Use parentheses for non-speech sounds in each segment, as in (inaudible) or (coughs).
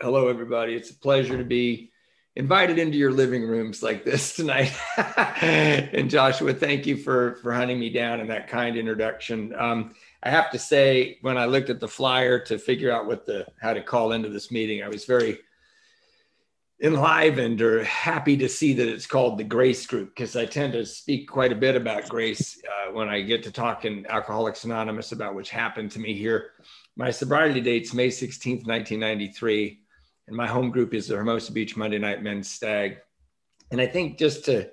hello, everybody. It's a pleasure to be invited into your living rooms like this tonight. (laughs) and Joshua, thank you for for hunting me down and that kind introduction. Um, I have to say, when I looked at the flyer to figure out what the how to call into this meeting, I was very enlivened or happy to see that it's called the Grace Group because I tend to speak quite a bit about grace uh, when I get to talk in Alcoholics Anonymous about which happened to me here. My sobriety date's May 16th, 1993 and my home group is the Hermosa Beach Monday Night Men's Stag. And I think just to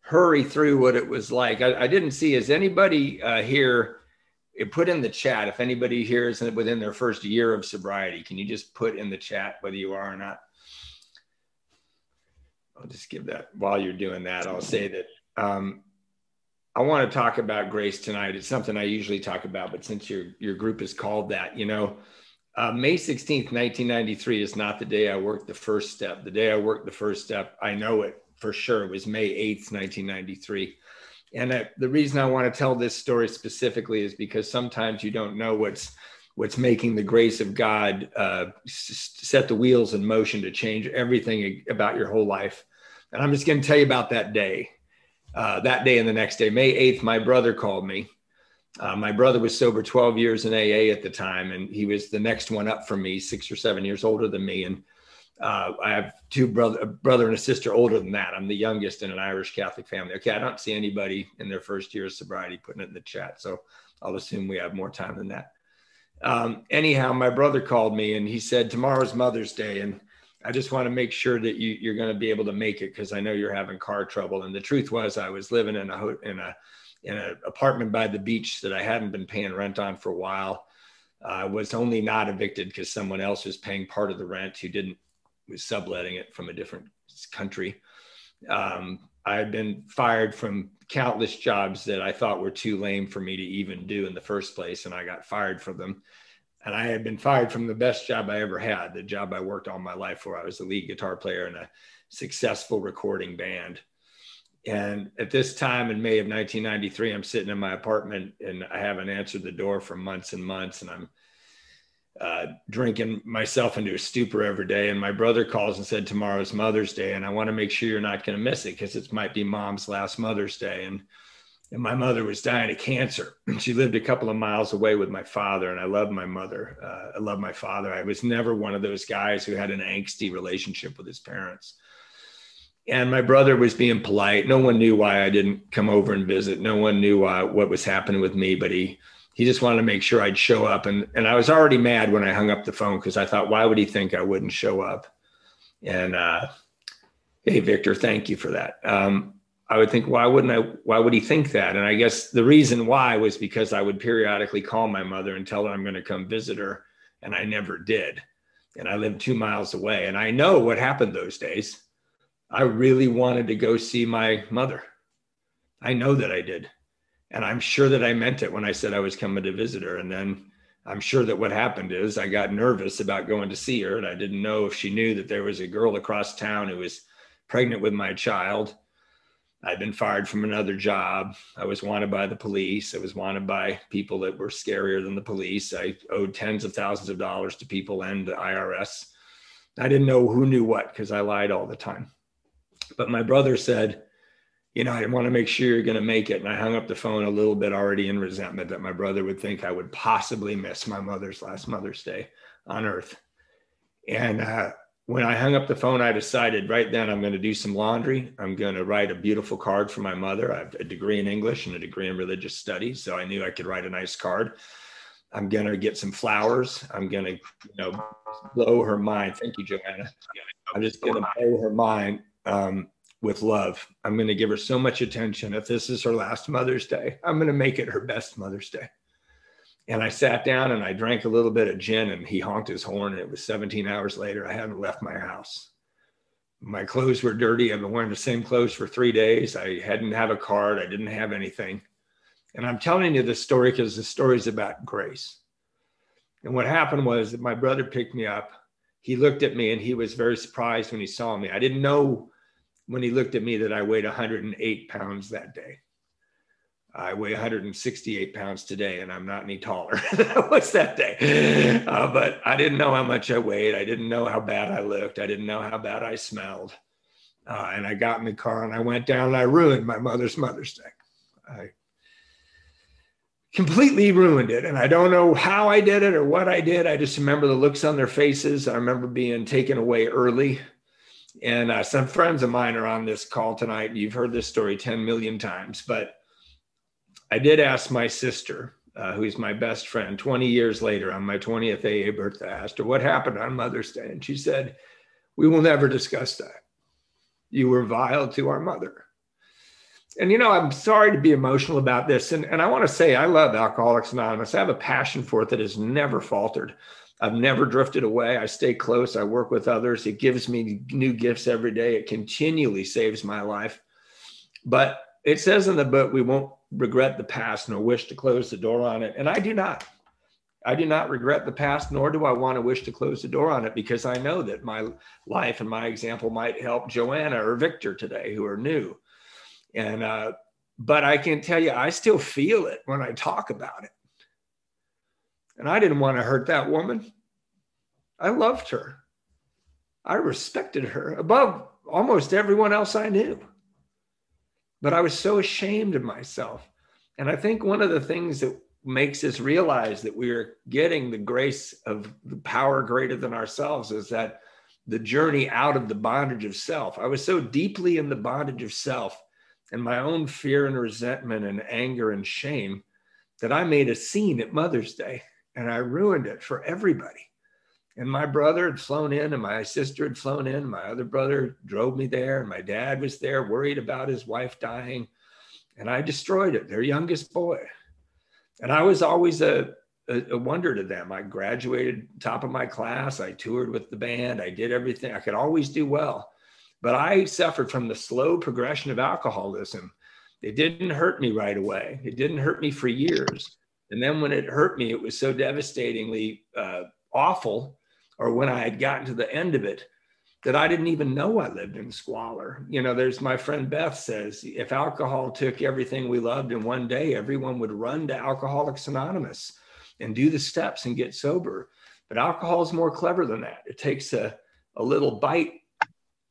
hurry through what it was like, I, I didn't see, is anybody uh, here, put in the chat if anybody here is within their first year of sobriety. Can you just put in the chat whether you are or not? I'll just give that while you're doing that. I'll say that um, I want to talk about grace tonight. It's something I usually talk about, but since your your group is called that, you know, uh, May 16th, 1993 is not the day I worked the first step. The day I worked the first step, I know it for sure, it was May 8th, 1993. And I, the reason I want to tell this story specifically is because sometimes you don't know what's what's making the grace of God uh, set the wheels in motion to change everything about your whole life. And I'm just going to tell you about that day. Uh, that day and the next day, May 8th, my brother called me uh, my brother was sober 12 years in AA at the time, and he was the next one up from me, six or seven years older than me. And uh, I have two brother, a brother and a sister older than that. I'm the youngest in an Irish Catholic family. Okay, I don't see anybody in their first year of sobriety putting it in the chat, so I'll assume we have more time than that. Um, anyhow, my brother called me and he said, "Tomorrow's Mother's Day, and I just want to make sure that you, you're going to be able to make it because I know you're having car trouble." And the truth was, I was living in a in a in an apartment by the beach that I hadn't been paying rent on for a while. I uh, was only not evicted because someone else was paying part of the rent who didn't was subletting it from a different country. Um, I had been fired from countless jobs that I thought were too lame for me to even do in the first place, and I got fired from them. And I had been fired from the best job I ever had, the job I worked all my life for. I was the lead guitar player in a successful recording band. And at this time in May of 1993, I'm sitting in my apartment and I haven't answered the door for months and months. And I'm uh, drinking myself into a stupor every day. And my brother calls and said, Tomorrow's Mother's Day. And I want to make sure you're not going to miss it because it might be mom's last Mother's Day. And, and my mother was dying of cancer. (clears throat) She lived a couple of miles away with my father. And I love my mother. Uh, I love my father. I was never one of those guys who had an angsty relationship with his parents and my brother was being polite. No one knew why I didn't come over and visit. No one knew uh, what was happening with me, but he he just wanted to make sure I'd show up. And and I was already mad when I hung up the phone because I thought, why would he think I wouldn't show up? And uh, hey, Victor, thank you for that. Um, I would think, why wouldn't I? Why would he think that? And I guess the reason why was because I would periodically call my mother and tell her I'm going to come visit her, and I never did. And I lived two miles away, and I know what happened those days I really wanted to go see my mother. I know that I did. And I'm sure that I meant it when I said I was coming to visit her. And then I'm sure that what happened is I got nervous about going to see her. And I didn't know if she knew that there was a girl across town who was pregnant with my child. I'd been fired from another job. I was wanted by the police. I was wanted by people that were scarier than the police. I owed tens of thousands of dollars to people and the IRS. I didn't know who knew what because I lied all the time. But my brother said, you know, I want to make sure you're going to make it. And I hung up the phone a little bit already in resentment that my brother would think I would possibly miss my mother's last Mother's Day on Earth. And uh, when I hung up the phone, I decided right then I'm going to do some laundry. I'm going to write a beautiful card for my mother. I have a degree in English and a degree in religious studies. So I knew I could write a nice card. I'm going to get some flowers. I'm going to, you know, blow her mind. Thank you, Joanna. I'm just going to blow her mind um, with love. I'm going to give her so much attention. If this is her last Mother's Day, I'm going to make it her best Mother's Day. And I sat down and I drank a little bit of gin and he honked his horn. And it was 17 hours later. I hadn't left my house. My clothes were dirty. I've been wearing the same clothes for three days. I hadn't had a card. I didn't have anything. And I'm telling you this story because the story is about grace. And what happened was that my brother picked me up. He looked at me and he was very surprised when he saw me. I didn't know when he looked at me that I weighed 108 pounds that day. I weigh 168 pounds today, and I'm not any taller (laughs) than I was that day. Uh, but I didn't know how much I weighed. I didn't know how bad I looked. I didn't know how bad I smelled. Uh, and I got in the car and I went down and I ruined my mother's Mother's Day. I completely ruined it. And I don't know how I did it or what I did. I just remember the looks on their faces. I remember being taken away early. And uh, some friends of mine are on this call tonight. You've heard this story 10 million times, but I did ask my sister, uh, who's my best friend, 20 years later on my 20th AA birthday, I asked her what happened on Mother's Day. And she said, We will never discuss that. You were vile to our mother. And, you know, I'm sorry to be emotional about this. And, and I want to say, I love Alcoholics Anonymous. I have a passion for it that has never faltered. I've never drifted away. I stay close. I work with others. It gives me new gifts every day. It continually saves my life. But it says in the book, we won't regret the past nor wish to close the door on it. And I do not. I do not regret the past, nor do I want to wish to close the door on it because I know that my life and my example might help Joanna or Victor today who are new. And, uh, but I can tell you, I still feel it when I talk about it. And I didn't want to hurt that woman. I loved her. I respected her above almost everyone else I knew. But I was so ashamed of myself. And I think one of the things that makes us realize that we are getting the grace of the power greater than ourselves is that the journey out of the bondage of self. I was so deeply in the bondage of self and my own fear and resentment and anger and shame that I made a scene at Mother's Day and I ruined it for everybody. And my brother had flown in, and my sister had flown in. My other brother drove me there, and my dad was there, worried about his wife dying. And I destroyed it, their youngest boy. And I was always a, a, a wonder to them. I graduated top of my class. I toured with the band. I did everything. I could always do well. But I suffered from the slow progression of alcoholism. It didn't hurt me right away, it didn't hurt me for years. And then when it hurt me, it was so devastatingly uh, awful or when I had gotten to the end of it, that I didn't even know I lived in squalor. You know, there's my friend Beth says if alcohol took everything we loved in one day, everyone would run to Alcoholics Anonymous and do the steps and get sober. But alcohol is more clever than that. It takes a, a little bite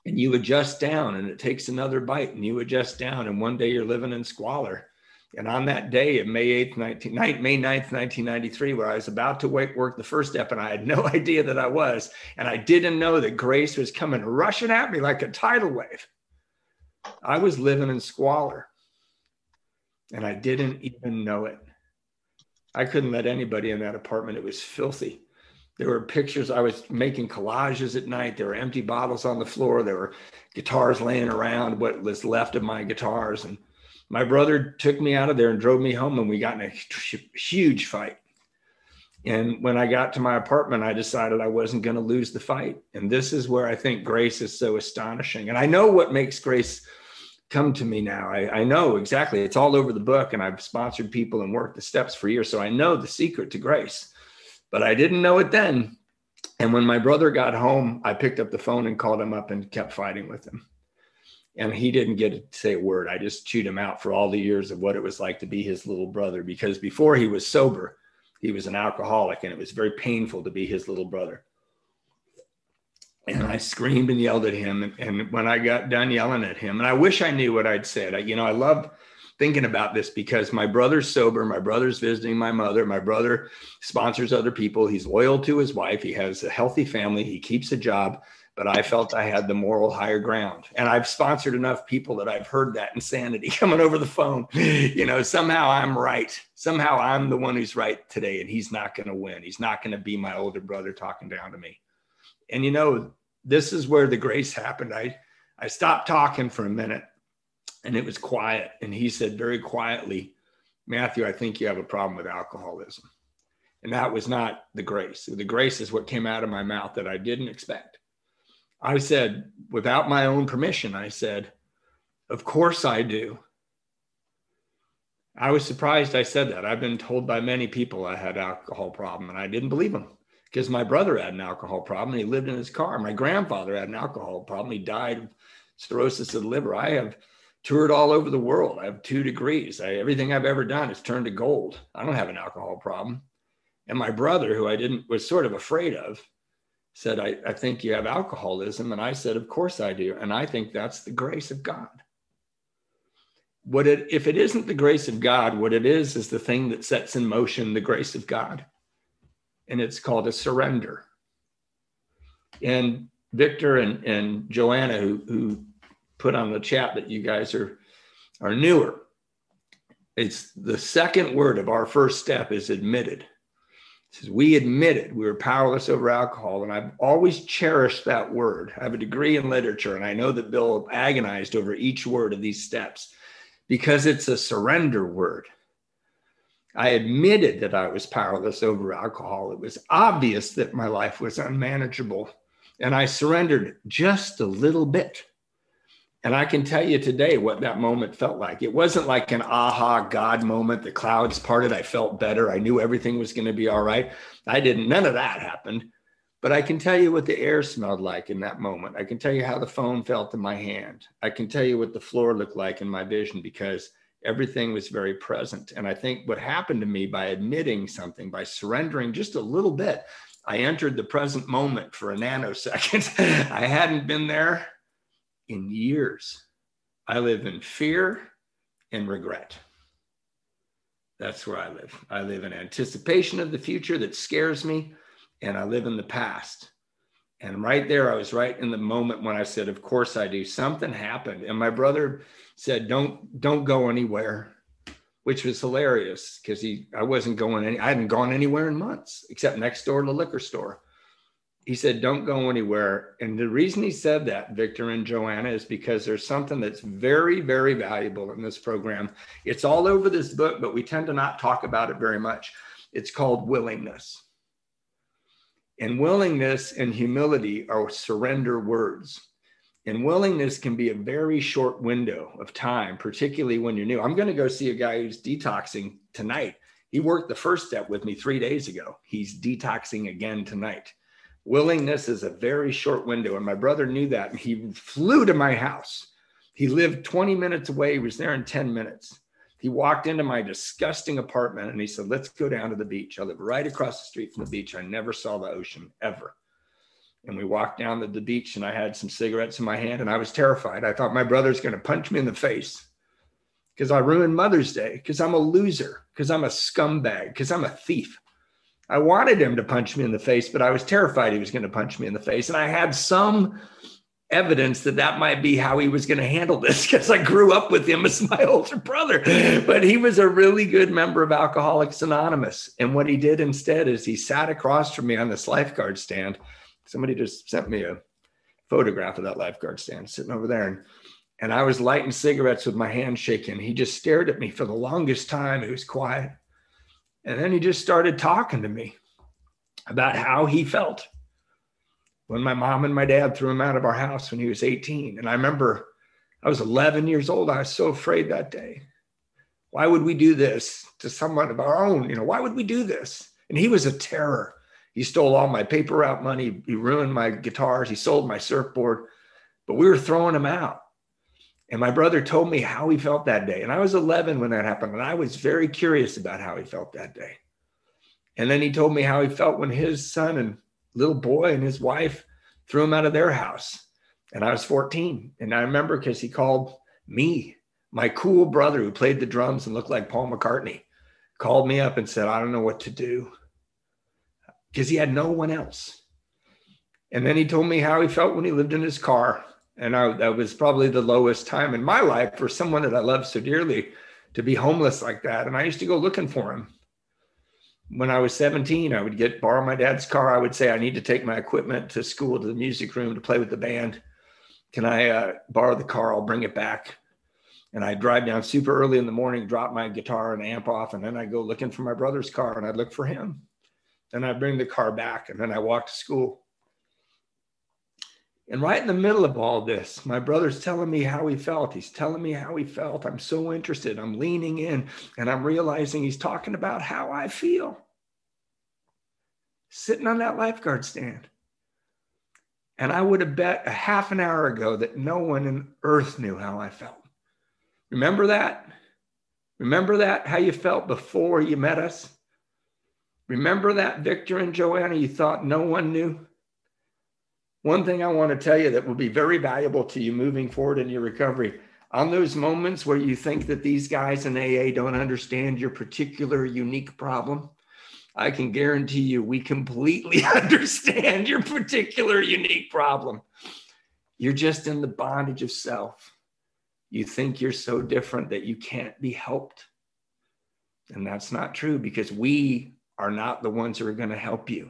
and you adjust down, and it takes another bite and you adjust down. And one day you're living in squalor. And on that day of May 8th, 19, May 9th, 1993, where I was about to work the first step and I had no (laughs) idea that I was, and I didn't know that grace was coming rushing at me like a tidal wave. I was living in squalor and I didn't even know it. I couldn't let anybody in that apartment. It was filthy. There were pictures. I was making collages at night. There were empty bottles on the floor. There were guitars laying around, what was left of my guitars. And my brother took me out of there and drove me home, and we got in a huge fight. And when I got to my apartment, I decided I wasn't going to lose the fight. And this is where I think grace is so astonishing. And I know what makes grace come to me now. I, I, know exactly. It's all over the book, and I've sponsored people and worked the steps for years. So I know the secret to grace, but I didn't know it then. And when my brother got home, I picked up the phone and called him up and kept fighting with him and he didn't get to say a word. I just chewed him out for all the years of what it was like to be his little brother because before he was sober, he was an alcoholic and it was very painful to be his little brother. And I screamed and yelled at him. And, and when I got done yelling at him, and I wish I knew what I'd said, I, you know, I love thinking about this because my brother's sober, my brother's visiting my mother, my brother sponsors other people, he's loyal to his wife, he has a healthy family, he keeps a job but I felt I had the moral higher ground. And I've sponsored enough people that I've heard that insanity (laughs) coming over the phone. You know, somehow I'm right. Somehow I'm the one who's right today, and he's not going to win. He's not going to be my older brother talking down to me. And you know, this is where the grace happened. I I stopped talking for a minute and it was quiet. And he said very quietly, Matthew, I think you have a problem with alcoholism. And that was not the grace. The grace is what came out of my mouth that I didn't expect. I said, without my own permission, I said, Of course I do. I was surprised I said that. I've been told by many people I had alcohol problem, and I didn't believe them because my brother had an alcohol problem he lived in his car. My grandfather had an alcohol problem. He died of cirrhosis of the liver. I have toured all over the world. I have two degrees. I, everything I've ever done has turned to gold. I don't have an alcohol problem. And my brother, who I didn't was sort of afraid of, said, I, I think you have alcoholism. And I said, Of course I do. And I think that's the grace of God. What it if it isn't the grace of God, what it is is the thing that sets in motion the grace of God. And it's called a surrender. And Victor and, and Joanna, who, who put on the chat that you guys are are newer. It's the second word of our first step is admitted. Says we admitted we were powerless over alcohol, and I've always cherished that word. I have a degree in literature, and I know that Bill agonized over each word of these steps because it's a surrender word. I admitted that I was powerless over alcohol. It was obvious that my life was unmanageable, and I surrendered just a little bit. And I can tell you today what that moment felt like. It wasn't like an aha God moment. The clouds parted. I felt better. I knew everything was going to be all right. I didn't, none of that happened. But I can tell you what the air smelled like in that moment. I can tell you how the phone felt in my hand. I can tell you what the floor looked like in my vision because everything was very present. And I think what happened to me by admitting something, by surrendering just a little bit, I entered the present moment for a nanosecond. (laughs) I hadn't been there in years. I live in fear and regret. That's where I live. I live in anticipation of the future that scares me, and I live in the past. And right there, I was right in the moment when I said, Of course I do. Something happened. And my brother said, Don't don't go anywhere, which was hilarious because he I wasn't going any, I hadn't gone anywhere in months except next door to the liquor store he said, Don't go anywhere. And the reason he said that, Victor and Joanna, is because there's something that's very, very valuable in this program. It's all over this book, but we tend to not talk about it very much. It's called willingness. And willingness and humility are surrender words. And willingness can be a very short window of time, particularly when you're new. I'm going to go see a guy who's detoxing tonight. He worked the first step with me three days ago. He's detoxing again tonight willingness is a very short window. And my brother knew that. He flew to my house. He lived 20 minutes away. He was there in 10 minutes. He walked into my disgusting apartment and he said, Let's go down to the beach. I live right across the street from the beach. I never saw the ocean ever. And we walked down to the beach and I had some cigarettes in my hand and I was terrified. I thought my brother's going to punch me in the face because I ruined Mother's Day, because I'm a loser, because I'm a scumbag, because I'm a thief. I wanted him to punch me in the face, but I was terrified he was going to punch me in the face. And I had some evidence that that might be how he was going to handle this (laughs) because I grew up with him as my (laughs) older brother. But he was a really good member of Alcoholics Anonymous. And what he did instead is he sat across from me on this lifeguard stand. Somebody just sent me a photograph of that lifeguard stand sitting over there. And, and I was lighting cigarettes with my hand shaking. He just stared at me for the longest time. He was quiet. And then he just started talking to me about how he felt when my mom and my dad threw him out of our house when he was 18. And I remember I was 11 years old. I was so afraid that day. Why would we do this to someone of our own? You know, why would we do this? And he was a terror. He stole all my paper route money. He ruined my guitars. He sold my surfboard, but we were throwing him out. And my brother told me how he felt that day. And I was 11 when that happened. And I was very curious about how he felt that day. And then he told me how he felt when his son and little boy and his wife threw him out of their house. And I was 14. And I remember because he called me, my cool brother who played the drums and looked like Paul McCartney, called me up and said, I don't know what to do because he had no one else. And then he told me how he felt when he lived in his car and I, that was probably the lowest time in my life for someone that I love so dearly to be homeless like that. And I used to go looking for him. When I was 17, I would get borrow my dad's car. I would say, I need to take my equipment to school, to the music room to play with the band. Can I uh, borrow the car? I'll bring it back. And I'd drive down super early in the morning, drop my guitar and amp off, and then I'd go looking for my brother's car and I'd look for him. Then I'd bring the car back and then I walk to school. And right in the middle of all this, my brother's telling me how he felt. He's telling me how he felt. I'm so interested. I'm leaning in and I'm realizing he's talking about how I feel. Sitting on that lifeguard stand. And I would have bet a half an hour ago that no one on earth knew how I felt. Remember that? Remember that, how you felt before you met us? Remember that, Victor and Joanna, you thought no one knew? One thing I want to tell you that will be very valuable to you moving forward in your recovery on those moments where you think that these guys in AA don't understand your particular unique problem, I can guarantee you we completely (laughs) understand your particular unique problem. You're just in the bondage of self. You think you're so different that you can't be helped. And that's not true because we are not the ones who are going to help you.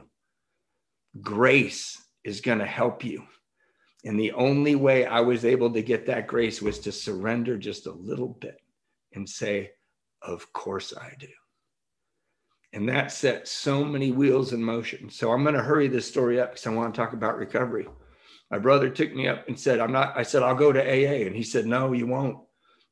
Grace is going to help you. And the only way I was able to get that grace was to surrender just a little bit and say, Of course I do. And that set so many wheels in motion. So I'm going to hurry this story up because I want to talk about recovery. My brother took me up and said, I'm not, I said, I'll go to AA. And he said, No, you won't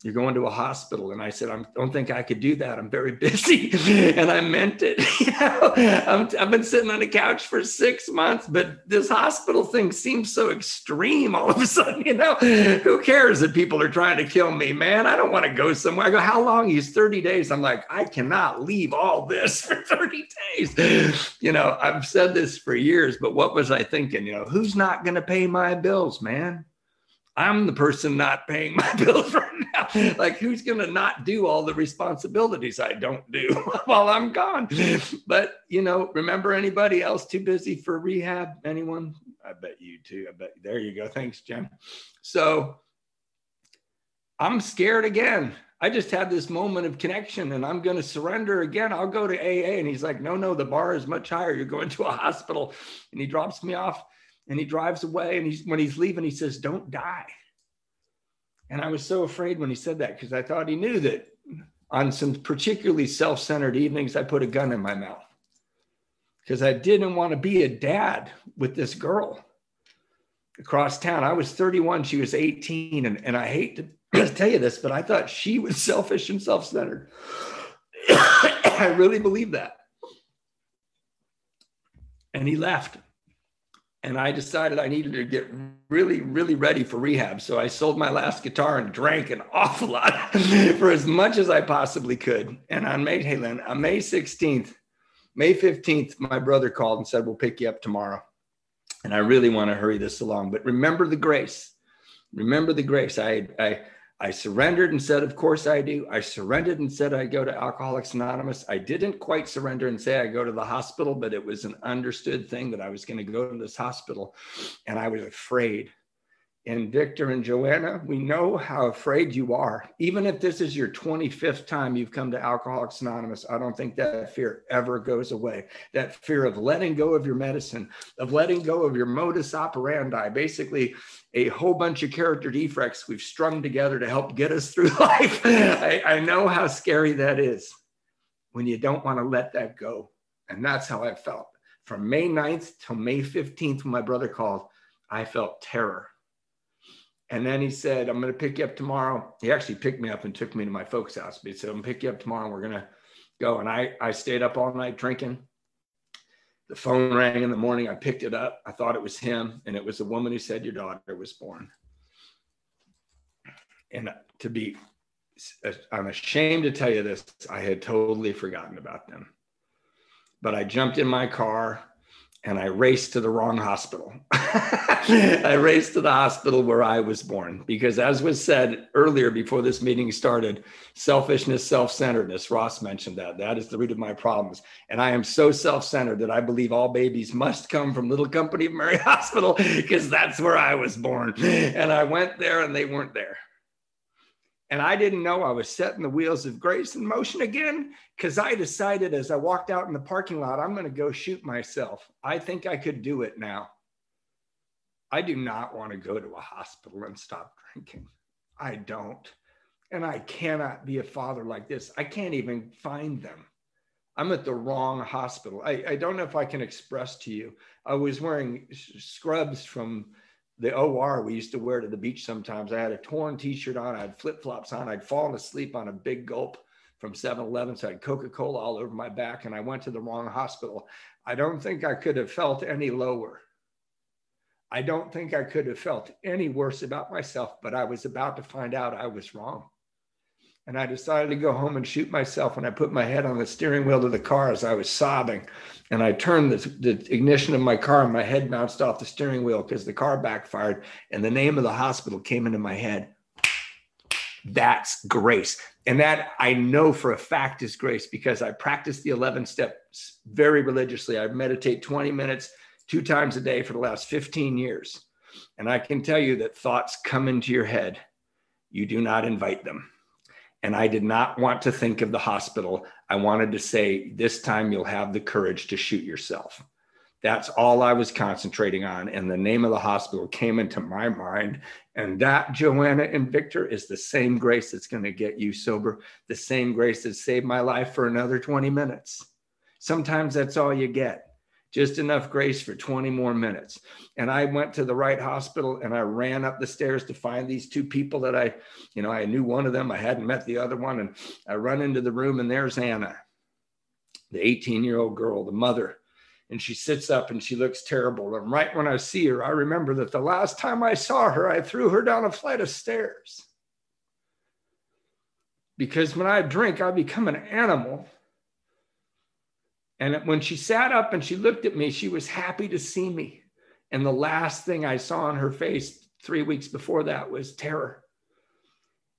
you're going to a hospital. And I said, I don't think I could do that. I'm very (laughs) busy. and I meant it. (laughs) you know, i have been sitting on a couch for six months, but this hospital thing seems so extreme all of a sudden. You know, who cares that people are trying to kill me, man? I don't want to go somewhere. I go, how long? He's 30 days. I'm like, I cannot leave all this (laughs) for 30 days. you know, I've said this for years, but what was I thinking? You know, who's not going to pay my bills, man? I'm the person not paying my (laughs) bills right now. Like, who's going to not do all the responsibilities I don't do (laughs) while I'm gone? But, you know, remember anybody else too busy for rehab? Anyone? I bet you too. I bet. There you go. Thanks, Jim. So I'm scared again. I just had this moment of connection and I'm going to surrender again. I'll go to AA. And he's like, no, no, the bar is much higher. You're going to a hospital. And he drops me off and he drives away and he's when he's leaving he says don't die. And i was so afraid when he said that because i thought he knew that on some particularly self-centered evenings i put a gun in my mouth. Because i didn't want to be a dad with this girl across town. I was 31 she was 18 and, and i hate to (clears throat) tell you this but i thought she was (laughs) selfish and self-centered. (coughs) I really believe that. And he left and I decided I needed to get really, really ready for rehab. So I sold my last guitar and drank an (laughs) awful lot for as much as I possibly could. And on May, hey Lynn, on May 16th, May 15th, my brother called and said, We'll pick you up tomorrow. And I really want to hurry this along, but remember the grace. Remember the grace. I, I, I surrendered and said, Of course I do. I surrendered and said, I go to Alcoholics Anonymous. I didn't quite surrender and say I go to the hospital, but it was an understood thing that I was going to go to this hospital. And I was afraid and Victor and Joanna, we know how afraid you are. Even if this is your 25th time you've come to Alcoholics Anonymous, I don't think that fear ever goes away. That fear of letting go of your medicine, of letting go of your modus operandi, basically a whole bunch of character defects we've strung together to help get us through (laughs) life. I, I know how scary that is when you don't want to let that go. And that's how I felt. From May 9th till May 15th, when my brother called, I felt terror. And then he said, I'm going to pick you up tomorrow. He actually picked me up and took me to my folks' house. But he said, I'm going to pick you up tomorrow and we're going to go. And I, I stayed up all night drinking. The phone rang in the morning. I picked it up. I thought it was him. And it was the woman who said, Your daughter was born. And to be, uh, I'm ashamed to tell you this, I had totally forgotten about them. But I jumped in my car and I raced to the wrong hospital. (laughs) (laughs) I raced to the hospital where I was born because, as was said earlier before this meeting started, selfishness, self centeredness, Ross mentioned that. That is the root of my problems. And I am so self centered that I believe all babies must come from Little Company of Mary (laughs) Hospital because that's where I was born. And I went there and they weren't there. And I didn't know I was setting the wheels of grace in motion again because I decided as I walked out in the parking lot, I'm going to go shoot myself. I think I could do it now. I do not want to go to a hospital and stop drinking. I don't. And I cannot be a father like this. I can't even find them. I'm at the wrong hospital. I, I don't know if I can express to you. I was wearing scrubs from the OR we used to wear to the beach sometimes. I had a torn t-shirt on, I had flip-flops on, I'd fallen asleep on a big gulp from 7-Eleven, so I had Coca-Cola all over my back, and I went to the wrong hospital. I don't think I could have felt any lower. I don't think I could have felt any worse about myself, but I was about to find out I was wrong. And I decided to go home and shoot myself. And I put my head on the steering wheel to the car as I was sobbing. And I turned the, the ignition of my car and my head bounced off the steering wheel because the car backfired. And the name of the hospital came into my head. That's grace. And that I know for a fact is grace because I practice the 11 steps very religiously. I meditate 20 minutes two times a day for the last 15 years. And I can tell you that thoughts come into your head. You do not invite them. And I did not want to think of the hospital. I wanted to say, this time you'll have the courage to shoot yourself. That's all I was concentrating on. And the name of the hospital came into my mind. And that, Joanna and Victor, is the same grace that's going to get you sober, the same grace that saved my life for another 20 minutes. Sometimes that's all you get, just enough grace for 20 more minutes. And I went to the right hospital and I ran up the stairs to find these two people that I, you know, I knew one of them, I hadn't met the other one. And I run into the room and there's Anna, the 18 year old girl, the mother and she sits up and she looks terrible. And right when I see her, I remember that the last time I saw her, I threw her down a flight of stairs. Because when I drink, I become an animal. And when she sat up and she looked at me, she was happy to see me. And the last thing I saw on her face three weeks before that was terror.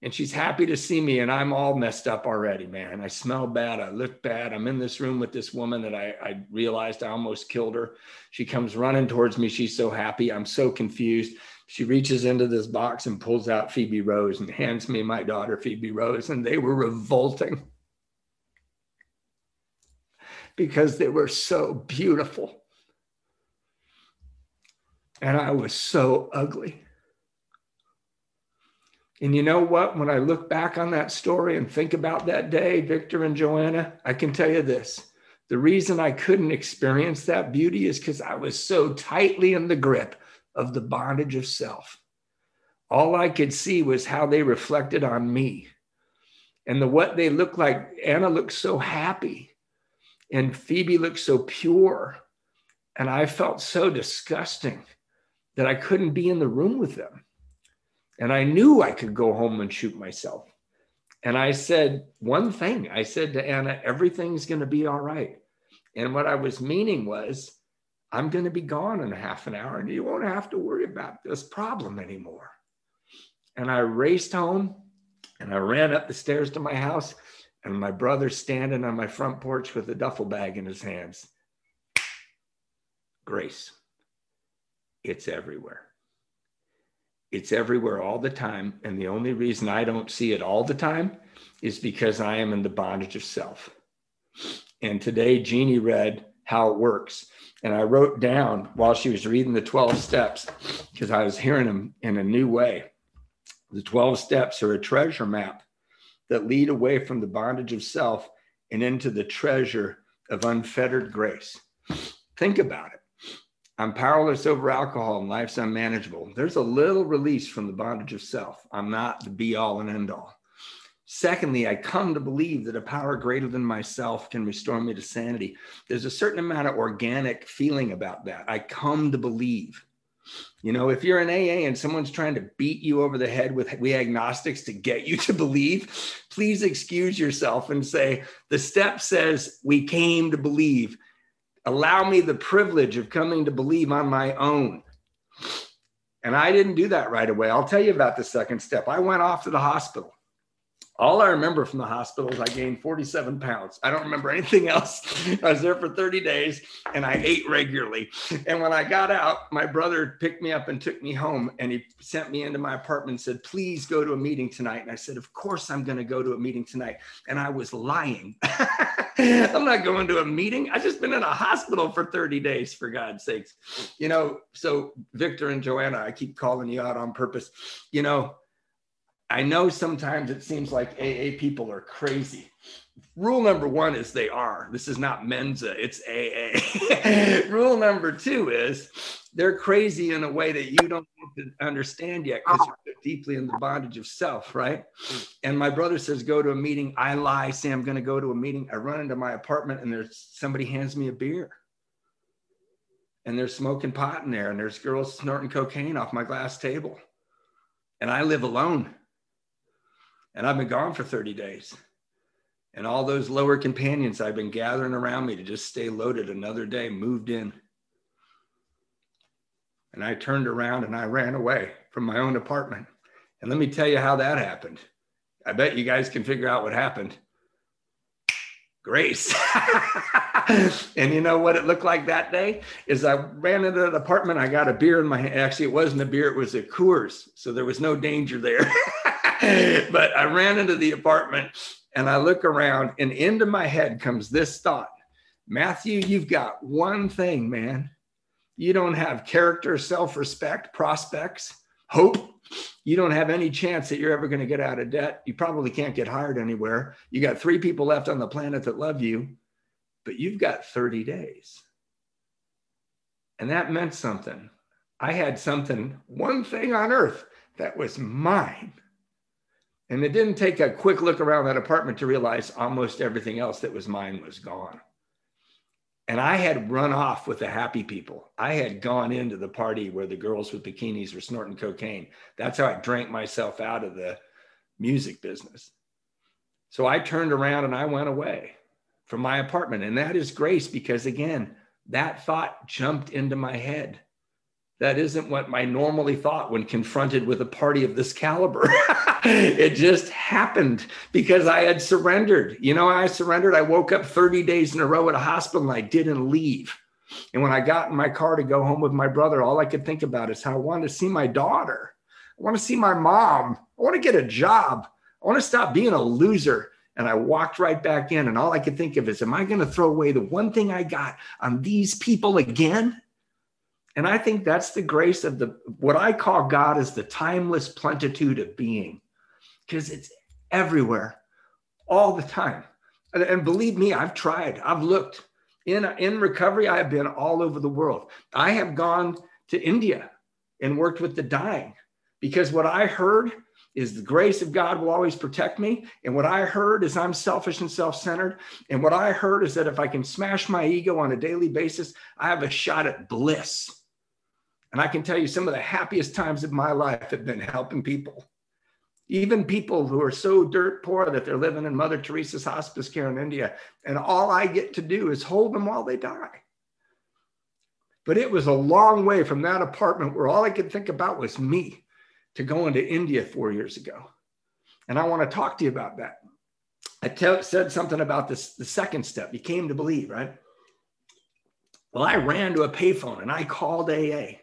And she's happy to see me and i'm all messed up already man. I smell bad i look bad. I'm in this room with this woman that I, I, realized i almost killed her. She comes running towards me. She's so happy. I'm so confused. She reaches into this box and pulls out phoebe rose and hands me my daughter phoebe rose and they were revolting because they were so beautiful and i was so ugly and you know what? When I look back on that story and think about that day, Victor and Joanna, I can tell you this. The reason I couldn't experience that beauty is because I was so tightly in the grip of the bondage of self. All I could see was how they reflected on me and the what they looked like. Anna looked so happy and Phoebe looked so pure. And I felt so disgusting that I couldn't be in the room with them. And I knew I could go home and shoot myself. And I said one thing I said to Anna, everything's going to be all right. And what I was meaning was, I'm going to be gone in a half an hour and you won't have to worry about this problem anymore. And I raced home and I ran up the stairs to my house and my brother standing on my front porch with a duffel bag in his hands. Grace, it's everywhere. It's everywhere all the time. And the only reason I don't see it all the time is because I am in the bondage of self. And today, Jeannie read how it works. And I wrote down while she was reading the 12 steps, because I was hearing them in a new way. The 12 steps are a treasure map that lead away from the bondage of self and into the treasure of unfettered grace. Think about it. I'm powerless over alcohol and life's unmanageable. There's a little release from the bondage of self. I'm not the be all and end all. Secondly, I come to believe that a power greater than myself can restore me to sanity. There's a certain amount of organic feeling about that. I come to believe. You know, if you're an AA and someone's trying to beat you over the head with we agnostics to get you to believe, please excuse yourself and say, the step says we came to believe allow me the privilege of coming to believe on my own. And I didn't do that right away. I'll tell you about the second step. I went off to the hospital. All I remember from the hospital is I gained 47 pounds. I don't remember anything else. I was there for 30 days and I ate regularly. And when I got out, my brother picked me up and took me home and he sent me into my apartment and said, Please go to a meeting tonight. And I said, Of course, I'm going to go to a meeting tonight. And I was lying. (laughs) I'm not going to a meeting. I've just been in a hospital for 30 days, for God's sakes. You know, so Victor and Joanna, I keep calling you out on purpose. You know, I know sometimes it seems like AA people are crazy. Rule number one is they are. This is not Mensa, it's AA. (laughs) Rule number two is they're crazy in a way that you don't understand yet because you're deeply in the bondage of self, right? And my brother says, Go to a meeting. I lie, say I'm going to go to a meeting. I run into my apartment and there's somebody hands me a beer. And they're smoking pot in there, and there's girls snorting cocaine off my glass table. And I live alone And I've been gone for 30 days. And all those lower companions I've been gathering around me to just stay loaded another day moved in. And I turned around and I ran away from my own apartment. And let me tell you how that happened. I bet you guys can figure out what happened. Grace. (laughs) and you know what it looked like that day is I ran into an apartment. I got a beer in my hand. Actually, it wasn't a beer; it was a Coors, so there was no danger there. (laughs) (laughs) but I ran into the apartment and I look around, and into my head comes this thought: Matthew, you've got one thing, man. You don't have character, self-respect, prospects, hope you don't have any chance that you're ever going to get out of debt. You probably can't get hired anywhere. You got three people left on the planet that love you, but you've got 30 days. And that meant something. I had something, one thing on earth that was mine. And it didn't take a quick look around that apartment to realize almost everything else that was mine was gone. And I had run off with the happy people. I had gone into the party where the girls with bikinis were snorting cocaine. That's how I drank myself out of the music business. So I turned around and I went away from my apartment. And that is grace because, again, that thought jumped into my head. That isn't what I normally thought when confronted with a party of this caliber. (laughs) it just happened because I had surrendered. You know, I surrendered. I woke up 30 days in a row at a hospital and I didn't leave. And when I got in my car to go home with my brother, all I could think about is how I wanted to see my daughter. I want to see my mom. I want to get a job. I want to stop being a loser. And I walked right back in, and all I could think of is, am I going to throw away the one thing I got on these people again? And I think that's the grace of the what I call God is the timeless plenitude of being because it's everywhere all the time. And, and, believe me, I've tried, I've looked. In, in recovery, I have been all over the world. I have gone to India and worked with the dying because what I heard is the grace of God will always protect me. And what I heard is I'm selfish and self centered. And what I heard is that if I can smash my ego on a daily basis, I have a shot at bliss. And I can tell you some of the happiest times of my life have been helping people even people who are so dirt poor that they're living in Mother Teresa's hospice care in India. And all I get to do is hold them while they die. But it was a long way from that apartment where all I could think about was me to going to India four years ago. And I want to talk to you about that. I t- said something about this, the second step. You came to believe, right? Well, I ran to a payphone and I called AA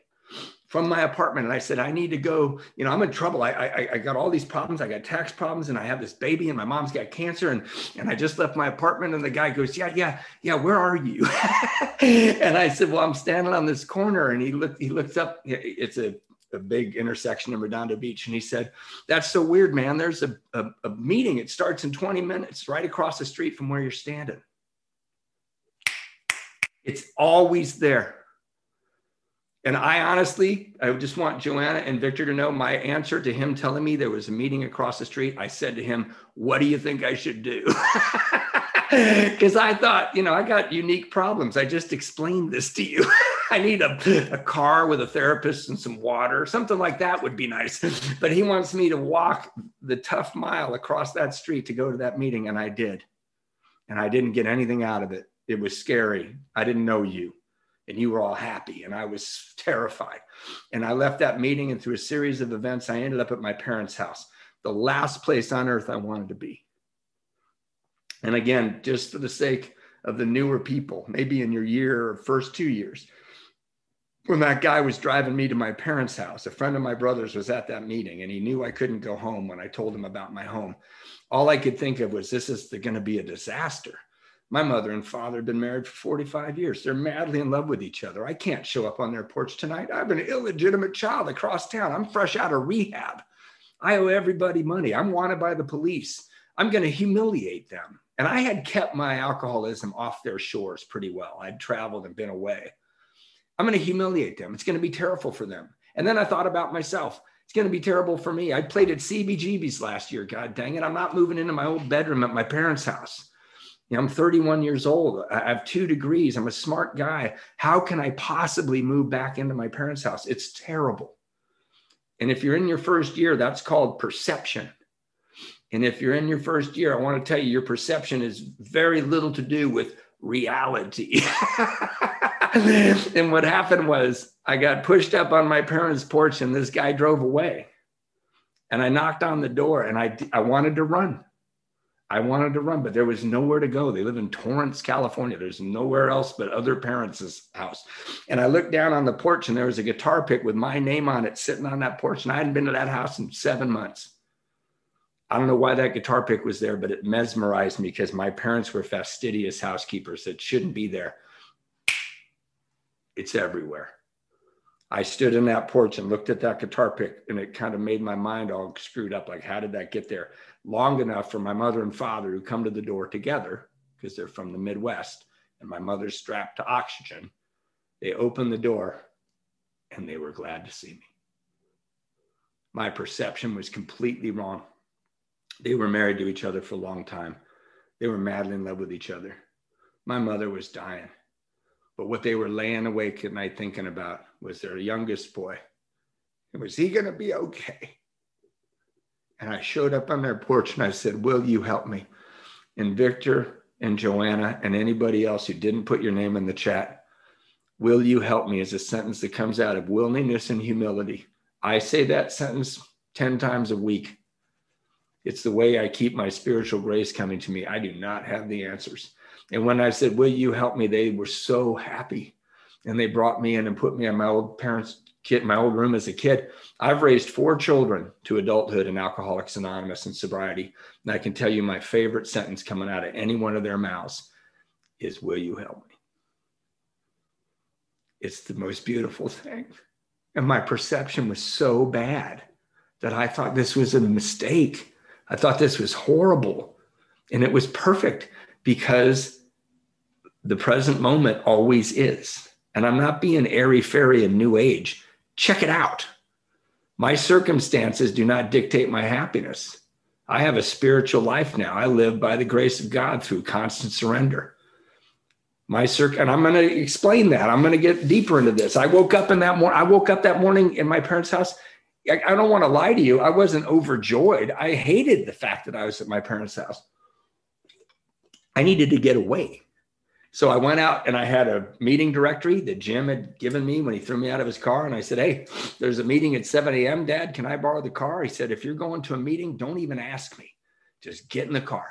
from my apartment and I said, I need to go, you know, I'm in trouble. I, I, I got all these problems. I got tax problems and I have this baby and my mom's got cancer and, and I just left my apartment. And the guy goes, yeah, yeah, yeah. Where are you? (laughs) and I said, well, I'm standing on this corner. And he looked, he looks up, it's a, a big intersection in Redondo Beach. And he said, that's so weird, man. There's a, a, a meeting. It starts in 20 minutes right across the street from where you're standing. It's always there and I honestly, I just want Joanna and Victor to know my answer to him telling me there was a meeting across the street. I said to him, What do you think I should do? (laughs) Because I thought, you know, I got unique problems. I just explained this to you. (laughs) I need a, a car with a therapist and some water, something like that would be nice. (laughs) But he wants me to walk the tough mile across that street to go to that meeting. And I did. And I didn't get anything out of it. It was scary. I didn't know you and you were all happy and i was terrified. And i left that meeting and through a series of events i ended up at my parents house the last place on earth i wanted to be. And again just for the sake of the newer people maybe in your year or first two years when that guy was driving me to my parents house a friend of my brother's was at that meeting and he knew i couldn't go home when i told him about my home. All i could think of was this is going to be a disaster my mother and father have been married for 45 years. They're madly in love with each other. I can't show up on their porch tonight. I have an illegitimate child across town. I'm fresh out of rehab. I owe everybody money. I'm wanted by the police. I'm going to humiliate them. And I had kept my alcoholism off their shores pretty well. I'd traveled and been away. I'm going to humiliate them. It's going to be terrible for them. And then I thought about myself. It's going to be terrible for me. I played at CBGB's last year. God dang it. I'm not moving into my old bedroom at my parents' house. You know, I'm 31 years old. I have two degrees. I'm a smart guy. How can I possibly move back into my parents' house? It's terrible. And if you're in your first year, that's called perception. And if you're in your first year, I want to tell you your perception is very little to do with reality. (laughs) and what happened was I got pushed up on my parents' porch and this guy drove away. And I knocked on the door and I, I wanted to run. I wanted to run, but there was nowhere to go. They live in Torrance, California. There's nowhere else but other parents' house. And I looked down on the porch and there was a guitar pick with my name on it sitting on that porch. And I hadn't been to that house in seven months. I don't know why that guitar pick was there, but it mesmerized me because my parents were fastidious housekeepers that shouldn't be there. It's everywhere. I stood in that porch and looked at that guitar pick, and it kind of made my mind all screwed up. Like, how did that get there? Long enough for my mother and father who come to the door together because they're from the Midwest, and my mother's strapped to oxygen. They opened the door and they were glad to see me. My perception was completely wrong. They were married to each other for a long time. They were madly in love with each other. My mother was dying. But what they were laying awake at night thinking about was their youngest boy. And was he going to be okay? And I showed up on their porch and I said, Will you help me? And Victor and Joanna and anybody else who didn't put your name in the chat, will you help me is a sentence that comes out of willingness and humility. I say that sentence 10 times a week. It's the way I keep my spiritual grace coming to me. I do not have the answers. And when I said, Will you help me? They were so happy. And they brought me in and put me on my old parents' kit, my old room as a kid. I've raised four children to adulthood in Alcoholics Anonymous and sobriety. And I can tell you my favorite sentence coming out of any one of their mouths is, Will you help me? It's the most beautiful thing. And my perception was so bad that I thought this was a mistake. I thought this was horrible. And it was perfect because the present moment always is. And I'm not being airy fairy and new age. Check it out. My circumstances do not dictate my happiness. I have a spiritual life now. I live by the grace of God through constant surrender. My circ, and I'm going to explain that. I'm going to get deeper into this. I woke up in that morning. I woke up that morning in my parents' house. I, I don't want to lie to you. I wasn't overjoyed. I hated the fact that I was at my parents' house. I needed to get away. So I went out and I had a meeting directory that Jim had given me when he threw me out of his car. And I said, Hey, there's a meeting at 7 a.m. Dad, can I borrow the car? He said, If you're going to a meeting, don't even ask me. Just get in the car.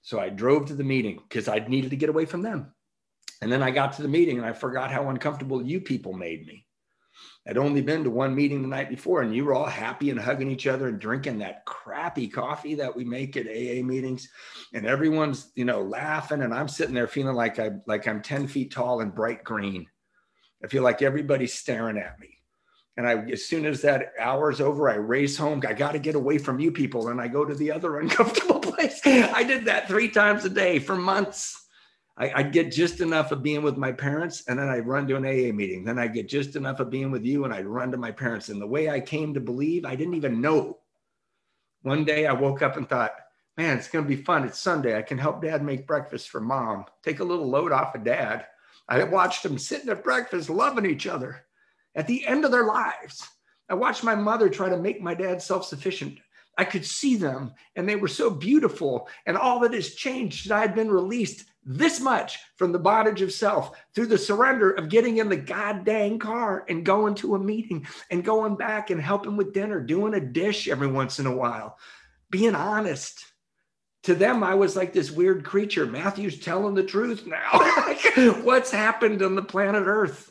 So I drove to the meeting because I needed to get away from them. And then I got to the meeting and I forgot how uncomfortable you people made me. I'd only been to one meeting the night before, and you were all happy and hugging each other and drinking that crappy coffee that we make at AA meetings, and everyone's you know laughing, and I'm sitting there feeling like I like I'm 10 feet tall and bright green. I feel like everybody's staring at me. And I, as soon as that hour's over, I race home. I got to get away from you people. And I go to the other (laughs) uncomfortable place. I did that three times a day for months. I, I'd get just enough of being with my parents and then I'd run to an AA meeting. Then I'd get just enough of being with you and I'd run to my parents. And the way I came to believe, I didn't even know. One day I woke up and thought, man, it's going to be fun. It's Sunday. I can help dad make breakfast for mom, take a little load off of dad. I watched them sitting at breakfast, loving each other at the end of their lives. I watched my mother try to make my dad self sufficient. I could see them and they were so beautiful. And all that has changed, I had been released this much from the bondage of self through the surrender of getting in the goddamn car and going to a meeting and going back and helping with dinner, doing a dish every once in a while, being honest. To them, I was like this weird creature. Matthew's telling the truth now. (laughs) What's happened on the planet Earth?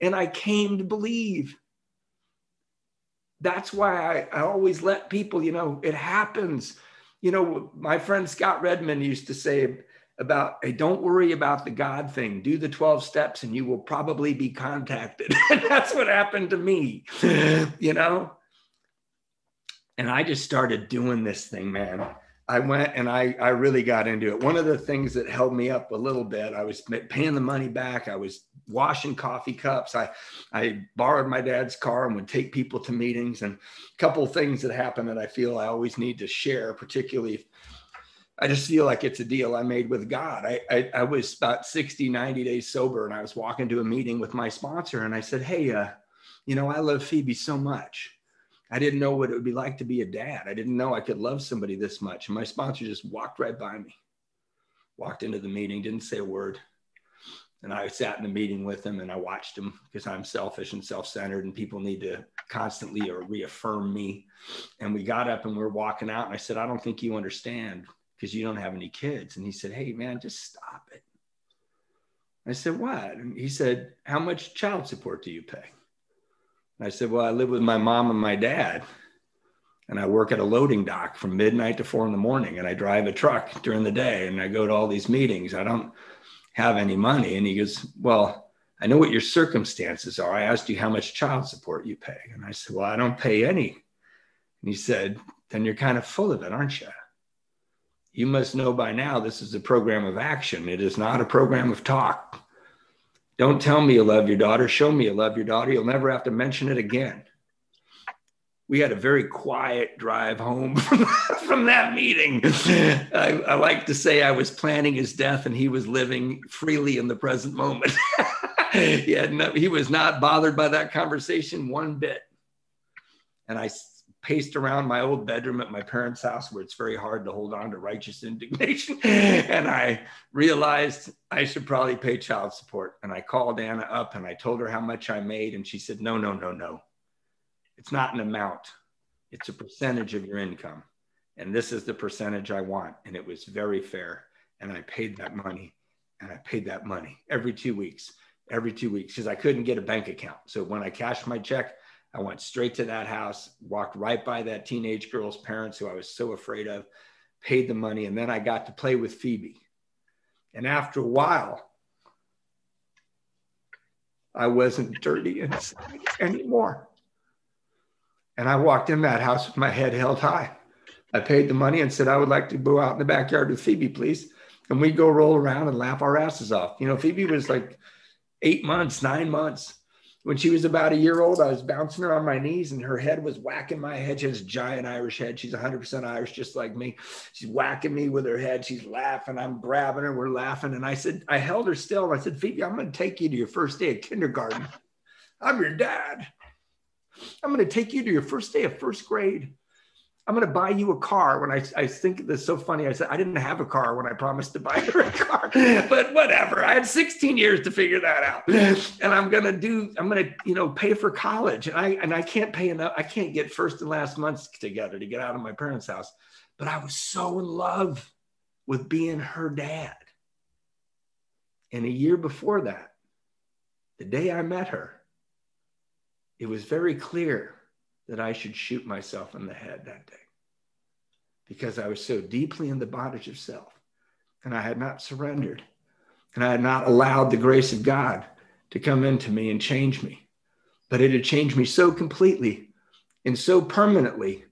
And I came to believe. That's why I, I always let people, you know, it happens. You know, my friend Scott Redmond used to say, about hey, don't worry about the God thing. Do the 12 steps and you will probably be contacted. (laughs) and that's what happened to me, (laughs) you know? And I just started doing this thing, man. I went and I, I really got into it. One of the things that held me up a little bit, I was paying the money back. I was washing coffee cups. I, I borrowed my dad's car and would take people to meetings. And a couple things that happened that I feel I always need to share, particularly I just feel like it's a deal I made with God. I, I, I, was about 60, 90 days sober and I was walking to a meeting with my sponsor and I said, Hey, uh, you know, I love Phoebe so much. I didn't know what it would be like to be a dad. I didn't know I could love somebody this much. And my sponsor just walked right by me, walked into the meeting, didn't say a word. And I sat in the meeting with him and I watched him because I'm selfish and self centered, and people need to constantly or reaffirm me. And we got up and we are walking out, and I said, I don't think you understand because you don't have any kids. And he said, Hey, man, just stop it. I said, What? And he said, How much child support do you pay? And I said, Well, I live with my mom and my dad. And I work at a loading dock from midnight to four in the morning. And I drive a truck during the day and I go to all these meetings. I don't have any money. And he goes, Well, I know what your circumstances are. I asked you how much child support you pay. And I said, Well, I don't pay any. And he said, Then you're kind of full of it, aren't you? You must know by now this is a program of action. It is not a program of talk. Don't tell me you love your daughter. Show me you love your daughter. You'll never have to mention it again. We had a very quiet drive home (laughs) from, that meeting. I, I, like to say I was planning his death and he was living freely in the present moment. (laughs) he, no, he was not bothered by that conversation one bit. And I paced around my old bedroom at my parents' house where it's very hard to hold on to righteous (laughs) indignation. (laughs) and I realized I should probably pay child support. And I called Anna up and I told her how much I made. And she said, No, no, no, no. It's not an amount, it's a percentage of your income. And this is the percentage I want. And it was very fair. And I paid that money. And I paid that money every two weeks, every two weeks, because I couldn't get a bank account. So when I cashed my check, I went straight to that house, walked right by that teenage girl's parents who I was so afraid of, paid the money, and then I got to play with Phoebe. And after a while, I wasn't dirty inside anymore. And I walked in that house with my head held high. I paid the money and said, I would like to go out in the backyard with Phoebe, please. And we'd go roll around and laugh our asses off. You know, Phoebe was like eight months, nine months when she was about a year old, I was bouncing her on my knees and her head was whacking my head. She has a giant Irish head. She's 100% Irish, just like me. She's whacking me with her head. She's laughing. I'm grabbing her. We're laughing. And I said, I held her still. I said, Phoebe, I'm going to take you to your first day of kindergarten. I'm your dad. I'm going to take you to your first day of first grade. I'm going to buy you a car. When I, I think this so funny, I said, I didn't have a car when I promised to buy her a car, (laughs) but whatever. I had 16 years to figure that out. (laughs) And I'm going to do, I'm going to, you know, pay for college. And I, and I can't pay enough. I can't get first and last months together to get out of my parents' house. But I was so in love with being her dad. And a year before that, the day I met her, it was very clear that I should shoot myself in the head that day because I was so deeply in the bondage of self and I had not surrendered and I had not allowed the grace of God to come into me and change me. But it had changed me so completely and so permanently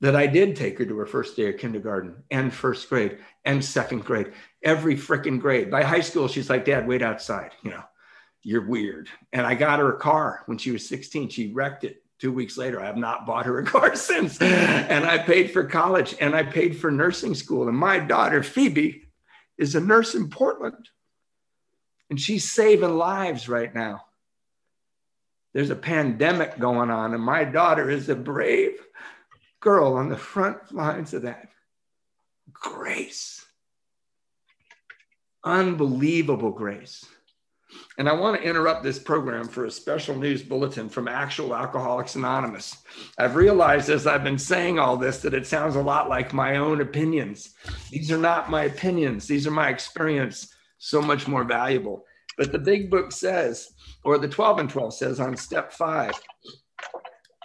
that I did take her to her first day of kindergarten and first grade and second grade, every freaking grade. By high school, she's like, Dad, wait outside. You know, you're weird. And I got her a car when she was 16. She wrecked it two weeks later, I have not bought her a car (laughs) since. And I paid for college and I paid for nursing school. And my daughter, Phoebe, is a nurse in Portland. And she's saving lives right now. There's a pandemic going on, and my daughter is a brave girl on the front lines of that. Grace. Unbelievable grace. And I want to interrupt this program for a special news bulletin from actual Alcoholics Anonymous. I've realized as I've been saying all this that it sounds a lot like my own opinions. These are not my opinions, these are my experience, so much more valuable. But the big book says, or the 12 and 12 says on step five,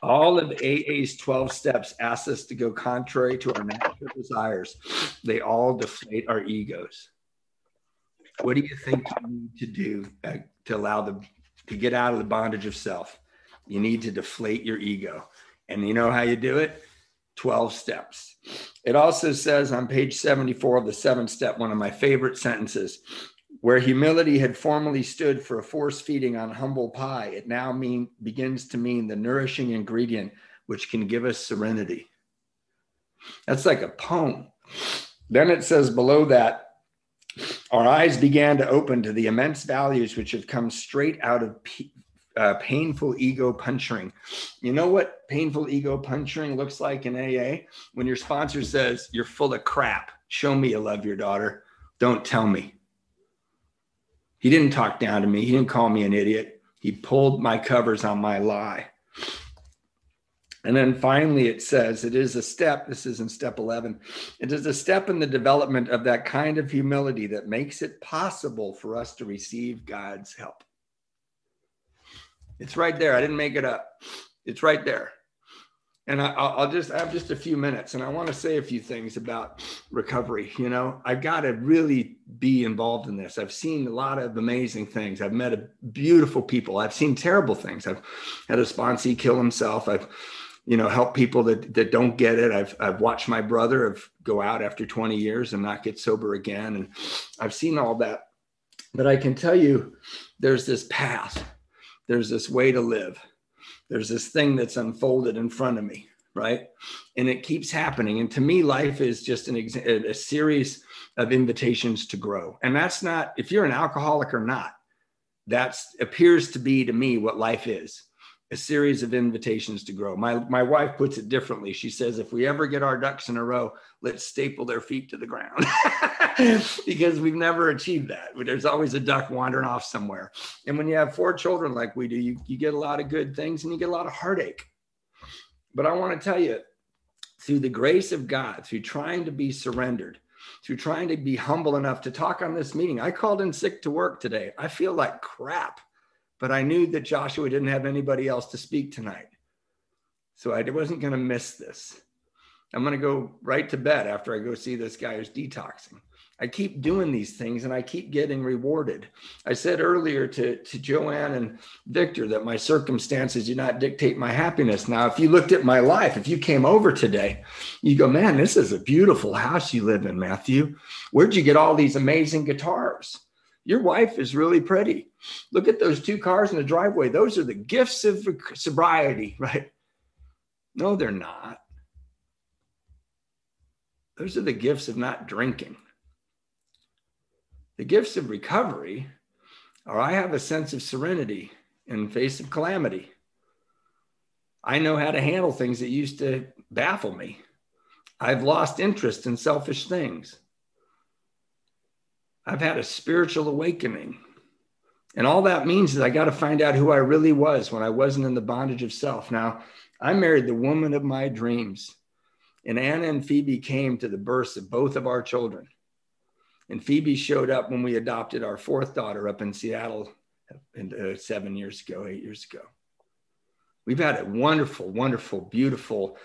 all of AA's 12 steps ask us to go contrary to our natural desires. They all deflate our egos what do you think you need to do uh, to allow the to get out of the bondage of self? You need to deflate your ego. And you know how you do it? 12 steps. It also says on page 74 of the seven step one of my favorite sentences where humility had formerly stood for a force feeding on humble pie it now mean begins to mean the nourishing ingredient which can give us serenity. That's like a poem. Then it says below that our eyes began to open to the immense values which have come straight out of uh, painful ego puncturing. You know what painful ego puncturing looks like in AA? When your sponsor says, You're full of crap. Show me you love your daughter. Don't tell me. He didn't talk down to me. He didn't call me an idiot. He pulled my covers on my lie. And then finally, it says it is a step. This is in step 11. It is a step in the development of that kind of humility that makes it possible for us to receive God's help. It's right there. I didn't make it up. It's right there. And I, will just I have just a few minutes, and I want to say a few things about recovery. You know, I've got to really be involved in this. I've seen a lot of amazing things. I've met beautiful people. I've seen terrible things. I've had a sponsee kill himself. I've you know help people that that don't get it. I've i've watched my brother of go out after 20 years and not get sober again. And i've seen all that. But i can tell you there's this path. There's this way to live. There's this thing that's unfolded in front of me right? And it keeps happening. And to me life is just an ex- a series of invitations to grow. And that's not if you're an alcoholic or not that appears to be to me what life is a series of invitations to grow. My my wife puts it differently. She says, if we ever get our ducks in a row, let's staple their feet to the ground (laughs) because we've never achieved that. There's always a duck wandering off somewhere. And when you have four children like we do, you, you get a lot of good things and you get a lot of heartache. But I want to tell you, through the grace of God, through trying to be surrendered, through trying to be humble enough to talk on this meeting, I called in sick to work today. I feel like crap but I knew that Joshua didn't have anybody else to speak tonight. So I wasn't going to miss this. I'm going to go right to bed after I go see this guy who's detoxing. I keep doing these things and I keep getting rewarded. I said earlier to, to Joanne and Victor that my circumstances do not dictate my happiness. Now, if you looked at my life, if you came over today, you go, man, this is a beautiful house you live in, Matthew. Where'd you get all these amazing guitars? Your wife is really pretty. Look at those two cars in the driveway. Those are the gifts of sobriety, (laughs) right? No, they're not. Those are the gifts of not drinking. The gifts of recovery are I have a sense of serenity in face of calamity. I know how to handle things that used to baffle me. I've lost interest in selfish things. I've had a spiritual awakening. And all that means is I got to find out who I really was when I wasn't in the bondage of self. Now, I married the woman of my dreams. And Anna and Phoebe came to the births of both of our children. And Phoebe showed up when we adopted our fourth daughter up in Seattle uh, seven years ago, eight years ago. We've had a wonderful, wonderful, beautiful,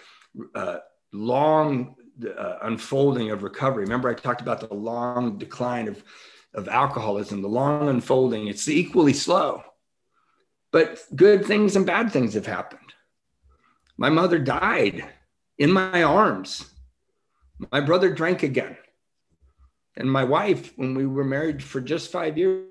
uh, long uh, unfolding of recovery. Remember, I talked about the long decline of, of alcoholism, the long unfolding. It's equally slow, but good things and bad things have happened. My mother died in my arms. My brother drank again. And my wife, when we were married for just five years,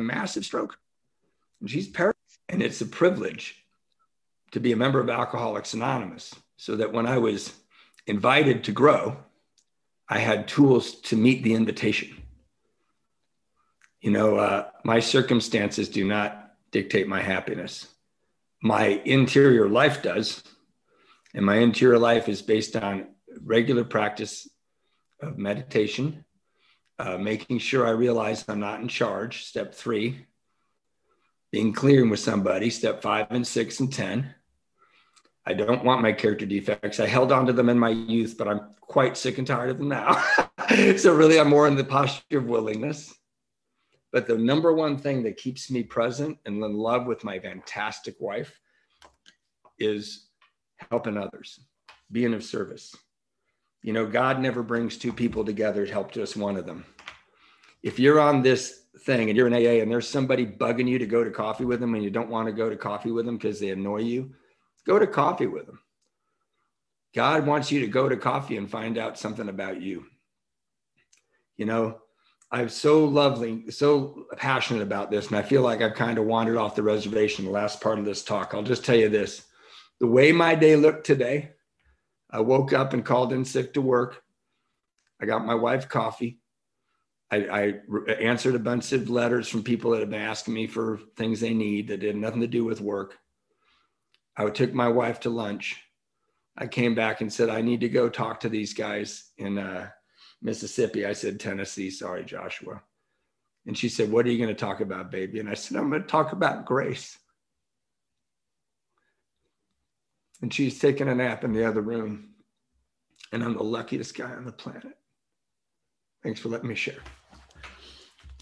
massive stroke. And she's paralyzed. And it's a privilege to be a member of Alcoholics Anonymous so that when I was invited to grow, I had tools to meet the invitation. You know, uh, my circumstances do not dictate my happiness. My interior life does. And my interior life is based on regular practice of meditation, uh, making sure I realize I'm not in charge. Step three, being clear with somebody. Step five and six and 10. I don't want my character defects. I held on to them in my youth, but I'm quite sick and tired of them now. (laughs) so, really, I'm more in the posture of willingness. But the number one thing that keeps me present and in love with my fantastic wife is helping others, being of service. You know, God never brings two people together to help just one of them. If you're on this thing and you're an AA and there's somebody bugging you to go to coffee with them and you don't want to go to coffee with them because they annoy you, go to coffee with them. God wants you to go to coffee and find out something about you. You know, I'm so lovely, so passionate about this, and I feel like I've kind of wandered off the reservation the last part of this talk. I'll just tell you this the way my day looked today, I woke up and called in sick to work. I got my wife coffee. I, I answered a bunch of letters from people that have been asking me for things they need that had nothing to do with work. I took my wife to lunch. I came back and said, I need to go talk to these guys in uh, Mississippi. I said, Tennessee. Sorry, Joshua. And she said, What are you going to talk about, baby? And I said, I'm going to talk about grace. And she's taking a nap in the other room. And I'm the luckiest guy on the planet. Thanks for letting me share.